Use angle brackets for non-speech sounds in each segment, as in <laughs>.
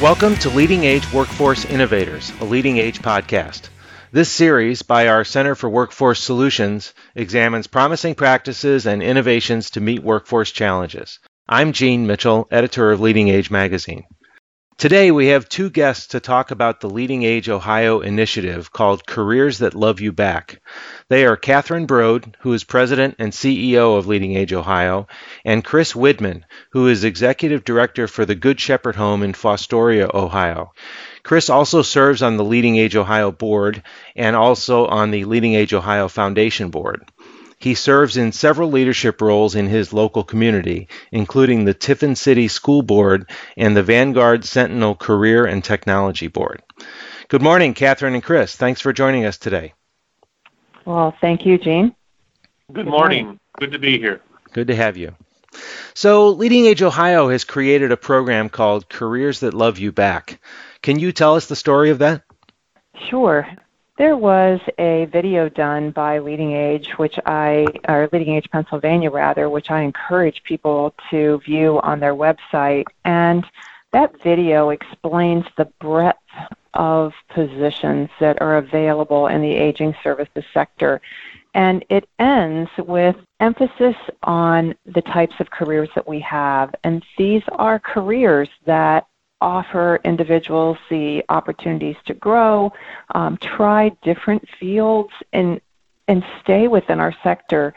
Welcome to Leading Age Workforce Innovators, a Leading Age podcast. This series by our Center for Workforce Solutions examines promising practices and innovations to meet workforce challenges. I'm Gene Mitchell, editor of Leading Age magazine. Today we have two guests to talk about the Leading Age Ohio initiative called Careers That Love You Back. They are Kathryn Brod, who is president and CEO of Leading Age Ohio, and Chris Widman, who is executive director for the Good Shepherd Home in Fostoria, Ohio. Chris also serves on the Leading Age Ohio board and also on the Leading Age Ohio Foundation board. He serves in several leadership roles in his local community, including the Tiffin City School Board and the Vanguard Sentinel Career and Technology Board. Good morning, Kathryn and Chris. Thanks for joining us today. Well, thank you, Gene. Good morning. Good to be here. Good to have you. So, Leading Age Ohio has created a program called Careers That Love You Back. Can you tell us the story of that? Sure. There was a video done by Leading Age, which I, or Leading Age Pennsylvania rather, which I encourage people to view on their website. And that video explains the breadth of positions that are available in the aging services sector. And it ends with emphasis on the types of careers that we have. And these are careers that offer individuals the opportunities to grow, um, try different fields, and and stay within our sector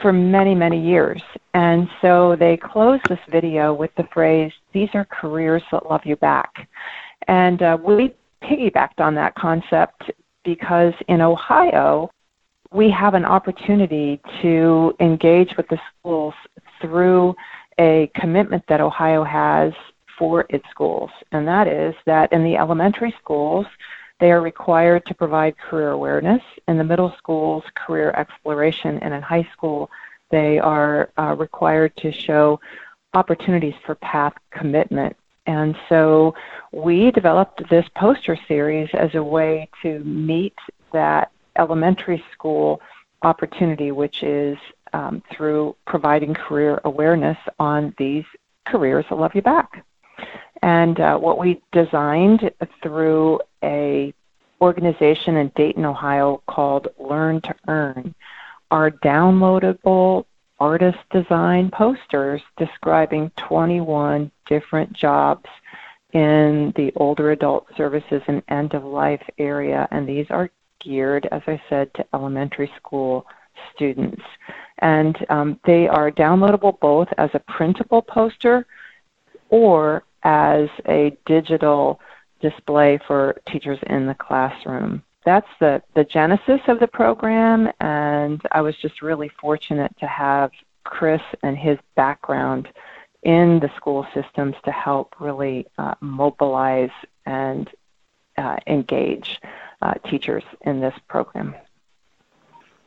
for many many years. And so they close this video with the phrase, "These are careers that love you back," and uh, we piggybacked on that concept because in Ohio we have an opportunity to engage with the schools through a commitment that Ohio has for its schools, and that is that in the elementary schools, they are required to provide career awareness. In the middle schools, career exploration, and in high school, they are uh, required to show opportunities for path commitment. And so we developed this poster series as a way to meet that elementary school opportunity, which is um, through providing career awareness on these careers that love you back. And uh, what we designed through a organization in Dayton, Ohio called Learn to Earn are downloadable artist design posters describing 21 different jobs in the older adult services and end of life area. And these are geared, as I said, to elementary school students. And um, they are downloadable both as a printable poster or as a digital display for teachers in the classroom. That's the, the genesis of the program, and I was just really fortunate to have Chris and his background in the school systems to help really uh, mobilize and uh, engage uh, teachers in this program.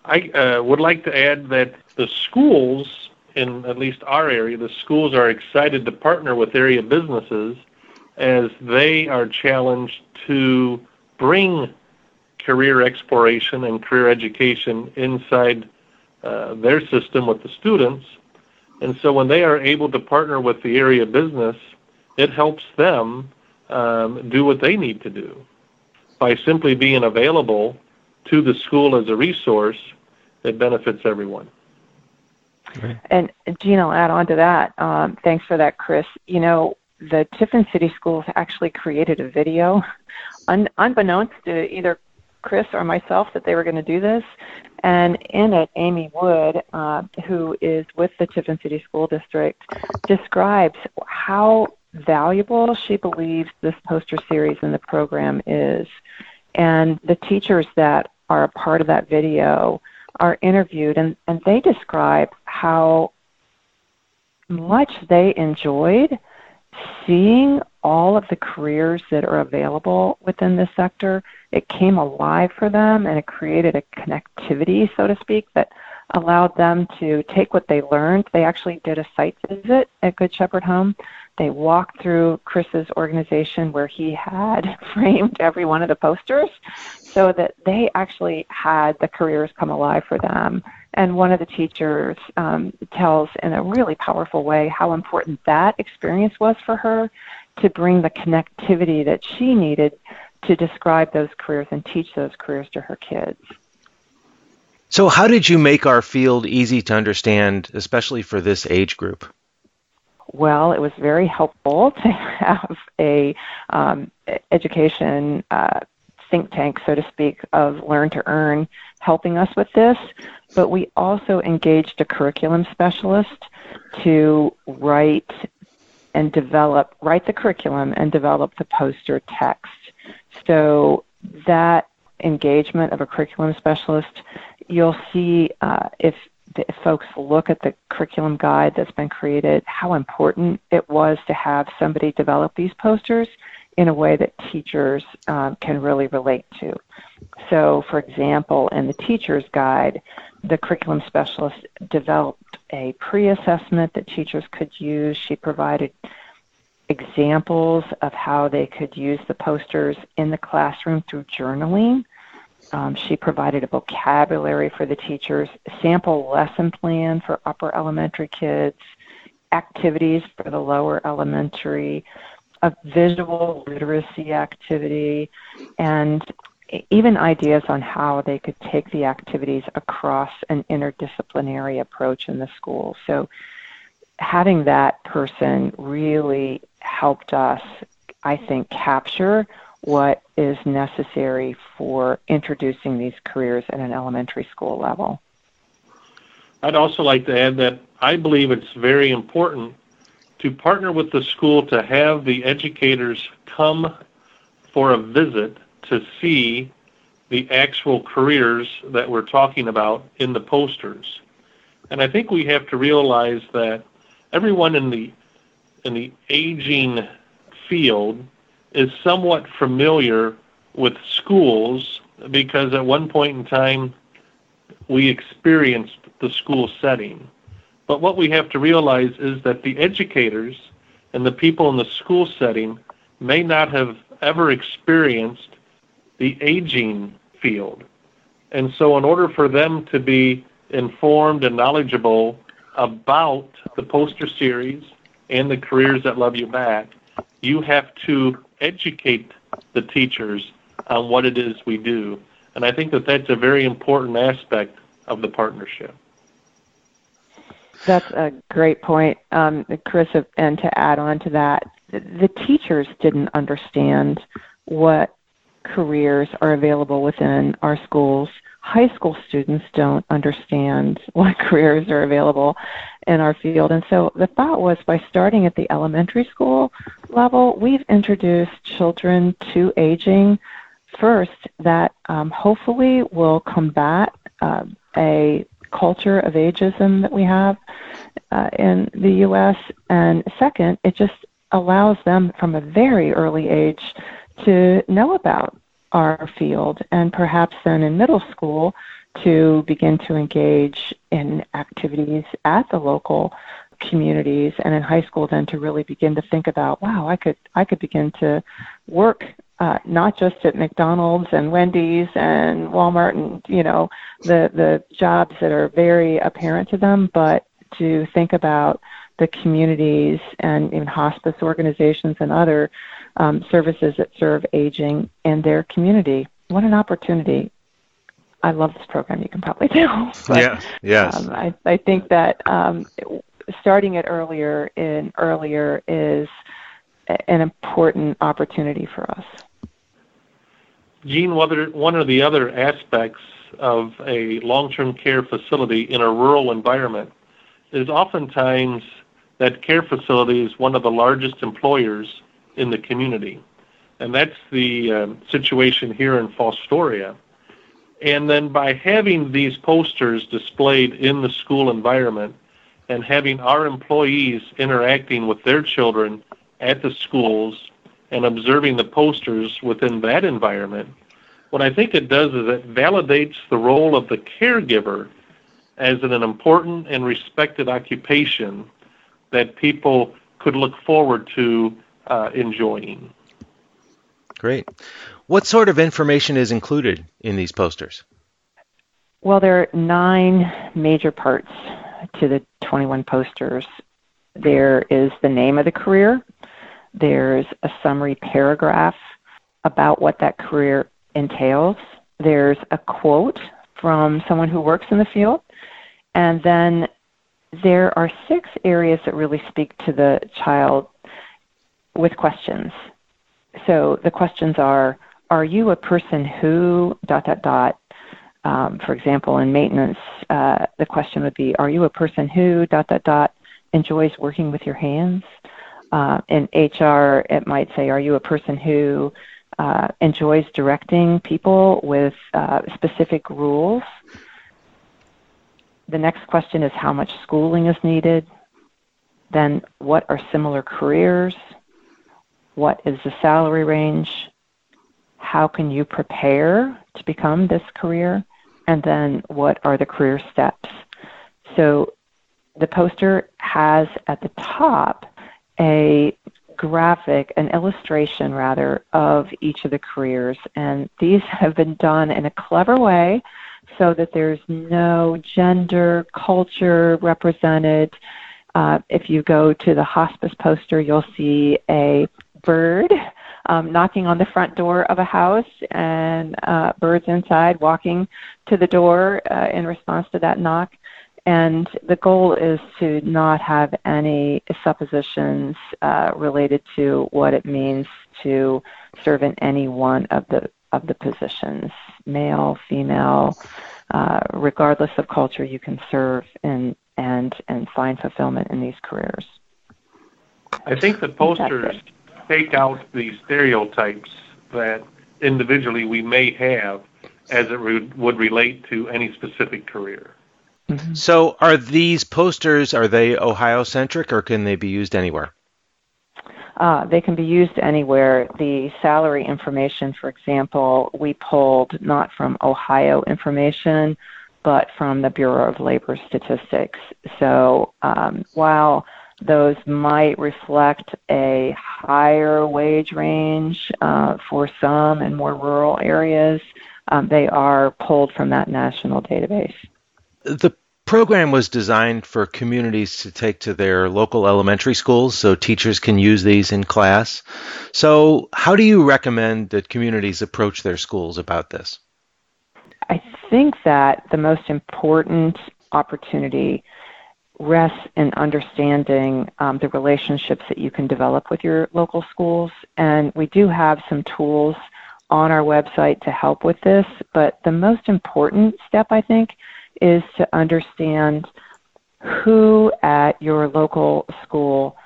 I uh, would like to add that the schools in at least our area, the schools are excited to partner with area businesses as they are challenged to bring career exploration and career education inside uh, their system with the students. And so when they are able to partner with the area business, it helps them um, do what they need to do. By simply being available to the school as a resource, it benefits everyone. And Gene, I'll add on to that. Um, thanks for that, Chris. You know, the Tiffin City Schools actually created a video, <laughs> un- unbeknownst to either Chris or myself, that they were going to do this. And in it, Amy Wood, uh, who is with the Tiffin City School District, describes how valuable she believes this poster series in the program is. And the teachers that are a part of that video are interviewed and, and they describe how much they enjoyed seeing all of the careers that are available within this sector. It came alive for them and it created a connectivity, so to speak, that allowed them to take what they learned. They actually did a site visit at Good Shepherd Home. They walked through Chris's organization where he had <laughs> framed every one of the posters so that they actually had the careers come alive for them. And one of the teachers um, tells in a really powerful way how important that experience was for her to bring the connectivity that she needed to describe those careers and teach those careers to her kids. So, how did you make our field easy to understand, especially for this age group? Well, it was very helpful <laughs> to have a um, education uh, think tank, so to speak, of Learn to Earn helping us with this. But we also engaged a curriculum specialist to write and develop, write the curriculum and develop the poster text. So that engagement of a curriculum specialist, you'll see uh, if if folks look at the curriculum guide that's been created, how important it was to have somebody develop these posters in a way that teachers um, can really relate to. So, for example, in the teacher's guide, the curriculum specialist developed a pre assessment that teachers could use. She provided examples of how they could use the posters in the classroom through journaling. Um, she provided a vocabulary for the teachers, sample lesson plan for upper elementary kids, activities for the lower elementary, a visual literacy activity, and even ideas on how they could take the activities across an interdisciplinary approach in the school. So having that person really helped us, I think, capture what is necessary for introducing these careers at an elementary school level. I'd also like to add that I believe it's very important to partner with the school to have the educators come for a visit to see the actual careers that we're talking about in the posters. And I think we have to realize that everyone in the in the aging field is somewhat familiar with schools because at one point in time we experienced the school setting. But what we have to realize is that the educators and the people in the school setting may not have ever experienced the aging field. And so, in order for them to be informed and knowledgeable about the poster series and the careers that love you back, you have to educate the teachers on what it is we do. And I think that that's a very important aspect of the partnership. That's a great point, um, Chris. And to add on to that, the teachers didn't understand what careers are available within our schools. High school students don't understand <laughs> what careers are available in our field. And so the thought was by starting at the elementary school level, we've introduced children to aging first that um, hopefully will combat uh, a culture of ageism that we have uh, in the U.S. And second, it just allows them from a very early age to know about our field and perhaps then in middle school to begin to engage in activities at the local communities and in high school then to really begin to think about wow i could i could begin to work uh, not just at mcdonald's and wendy's and walmart and you know the the jobs that are very apparent to them but to think about the communities and even hospice organizations and other um, services that serve aging in their community. What an opportunity. I love this program. You can probably <laughs> tell. But, yes, yes. Um, I, I think that um, starting it earlier in earlier is an important opportunity for us. Gene, one of the other aspects of a long-term care facility in a rural environment is oftentimes that care facility is one of the largest employers in the community. And that's the uh, situation here in Fostoria. And then by having these posters displayed in the school environment and having our employees interacting with their children at the schools and observing the posters within that environment, what I think it does is it validates the role of the caregiver as an important and respected occupation that people could look forward to uh, enjoying. Great. What sort of information is included in these posters? Well, there are nine major parts to the 21 posters. There is the name of the career, There's a summary paragraph about what that career entails. There's a quote from someone who works in the field. And then there are six areas that really speak to the child with questions. So the questions are Are you a person who, dot, dot, dot, um, for example, in maintenance, uh, the question would be Are you a person who, dot, dot, dot, enjoys working with your hands? Uh, in HR, it might say, Are you a person who uh, enjoys directing people with uh, specific rules? The next question is How much schooling is needed? Then, what are similar careers? What is the salary range? How can you prepare to become this career? And then, what are the career steps? So, the poster has at the top a graphic, an illustration rather, of each of the careers. And these <laughs> have been done in a clever way so that there's no gender, culture represented. Uh, if you go to the hospice poster, you'll see a bird um, knocking on the front door of a house and uh, birds inside walking to the door uh, in response to that knock. And the goal is to not have any suppositions uh, related to what it means to serve in any one of the of the positions, male, female, uh, regardless of culture, you can serve in and and find fulfillment in these careers. I think the posters take out the stereotypes that individually we may have as it re- would relate to any specific career. Mm-hmm. So, are these posters are they Ohio centric, or can they be used anywhere? Uh, they can be used anywhere. The salary information, for example, we pulled not from Ohio information, but from the Bureau of Labor Statistics. So um, while those might reflect a higher wage range uh, for some in more rural areas, um, they are pulled from that national database. The program was designed for communities to take to their local elementary schools so teachers can use these in class. So, how do you recommend that communities approach their schools about this? I think that the most important opportunity rests in understanding um, the relationships that you can develop with your local schools. And we do have some tools on our website to help with this. But the most important step, I think, is to understand who at your local school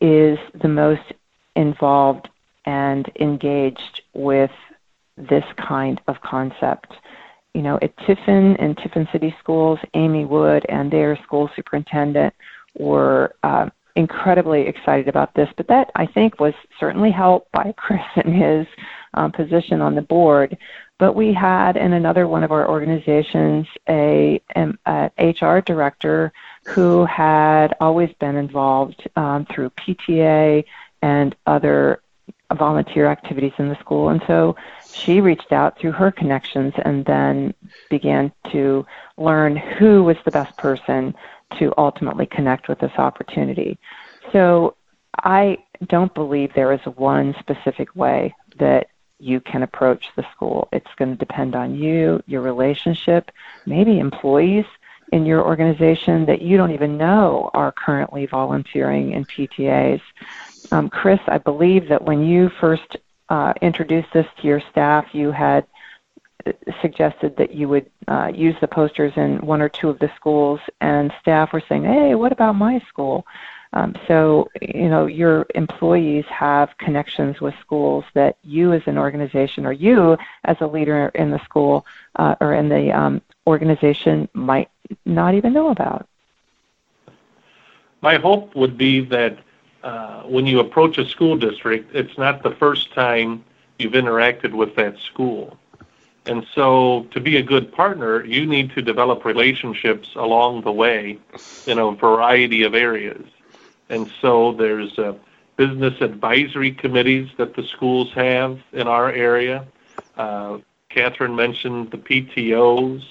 is the most involved and engaged with this kind of concept. You know, at Tiffin and Tiffin City Schools, Amy Wood and their school superintendent were uh, incredibly excited about this, but that I think was certainly helped by <laughs> Chris and his um, position on the board. But we had in another one of our organizations a, a HR director who had always been involved um, through PTA and other volunteer activities in the school. And so she reached out through her connections and then began to learn who was the best person to ultimately connect with this opportunity. So I don't believe there is one specific way that you can approach the school. It's going to depend on you, your relationship, maybe employees in your organization that you don't even know are currently volunteering in PTAs. Um, Chris, I believe that when you first uh, introduced this to your staff, you had suggested that you would uh, use the posters in one or two of the schools, and staff were saying, "Hey, what about my school?" Um, so, you know, your employees have connections with schools that you as an organization or you as a leader in the school uh, or in the um, organization might not even know about. My hope would be that uh, when you approach a school district, it's not the first time you've interacted with that school. And so, to be a good partner, you need to develop relationships along the way in a variety of areas. And so there's uh, business advisory committees that the schools have in our area. Uh, Kathryn mentioned the PTOs.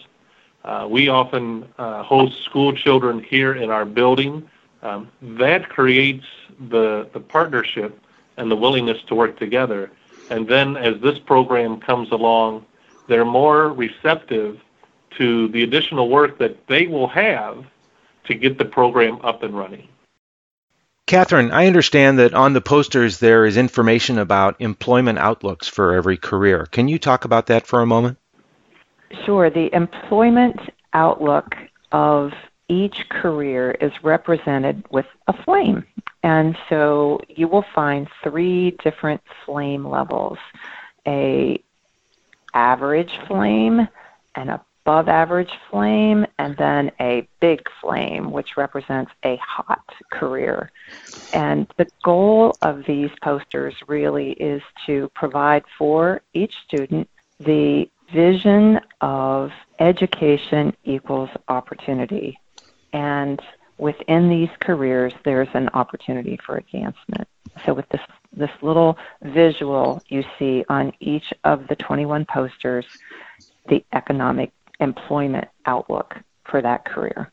Uh, we often uh, host school children here in our building Um, that creates the, the partnership and the willingness to work together. And then as this program comes along, they're more receptive to the additional work that they will have to get the program up and running. Kathryn, I understand that on the posters there is information about employment outlooks for every career. Can you talk about that for a moment? Sure. The employment outlook of each career is represented with a flame. And so you will find three different flame levels. A average flame, an above average flame, and then a big flame, which represents a hot career. And the goal of these posters really is to provide for each student the vision of education equals opportunity. And within these careers, there's an opportunity for advancement. So, with this, this little visual you see on each of the 21 posters, the economic employment outlook for that career.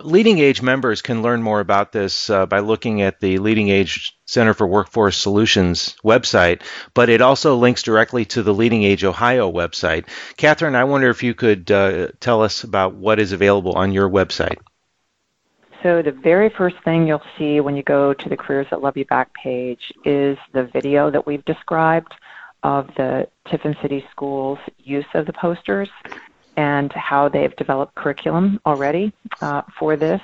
Leading Age members can learn more about this uh, by looking at the Leading Age Center for Workforce Solutions website, but it also links directly to the Leading Age Ohio website. Kathryn, I wonder if you could uh, tell us about what is available on your website. So, the very first thing you'll see when you go to the Careers That Love You Back page is the video that we've described of the Tiffin City Schools' use of the posters and how they've developed curriculum already uh, for this.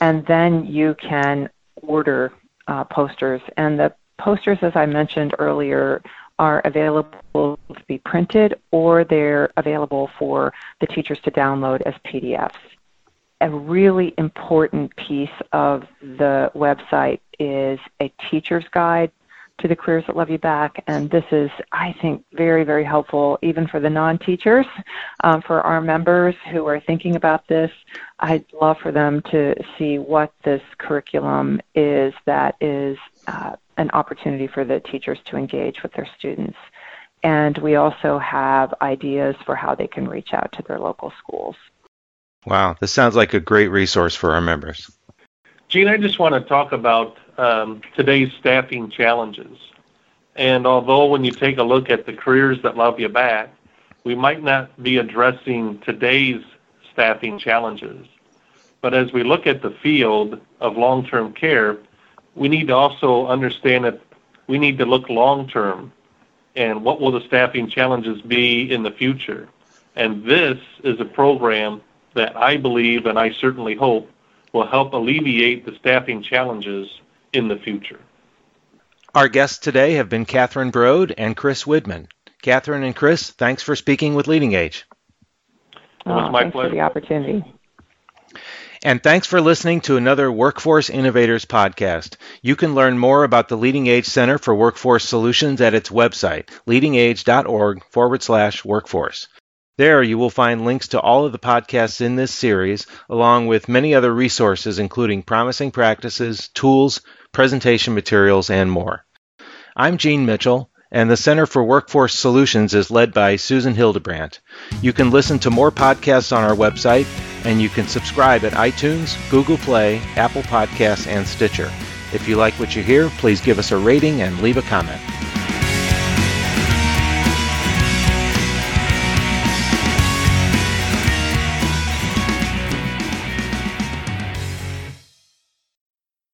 And then you can order uh, posters. And the posters, as I mentioned earlier, are available to be printed or they're available for the teachers to download as PDFs. A really important piece of the website is a teacher's guide to the Careers That Love You Back. And this is, I think, very, very helpful even for the non teachers, um, for our members who are thinking about this. I'd love for them to see what this curriculum is that is uh, an opportunity for the teachers to engage with their students. And we also have ideas for how they can reach out to their local schools. Wow, this sounds like a great resource for our members. Gene, I just want to talk about um, today's staffing challenges. And although when you take a look at the careers that love you back, we might not be addressing today's staffing challenges. But as we look at the field of long term care, we need to also understand that we need to look long term and what will the staffing challenges be in the future. And this is a program that I believe and I certainly hope will help alleviate the staffing challenges in the future. Our guests today have been Kathryn Brod and Chris Widman. Kathryn and Chris, thanks for speaking with Leading Age. It was oh, my pleasure. for the opportunity. And thanks for listening to another Workforce Innovators podcast. You can learn more about the Leading Age Center for Workforce Solutions at its website, leadingage.org forward slash workforce. There you will find links to all of the podcasts in this series, along with many other resources, including promising practices, tools, presentation materials, and more. I'm Gene Mitchell, and the Center for Workforce Solutions is led by Susan Hildebrandt. You can listen to more podcasts on our website, and you can subscribe at iTunes, Google Play, Apple Podcasts, and Stitcher. If you like what you hear, please give us a rating and leave a comment.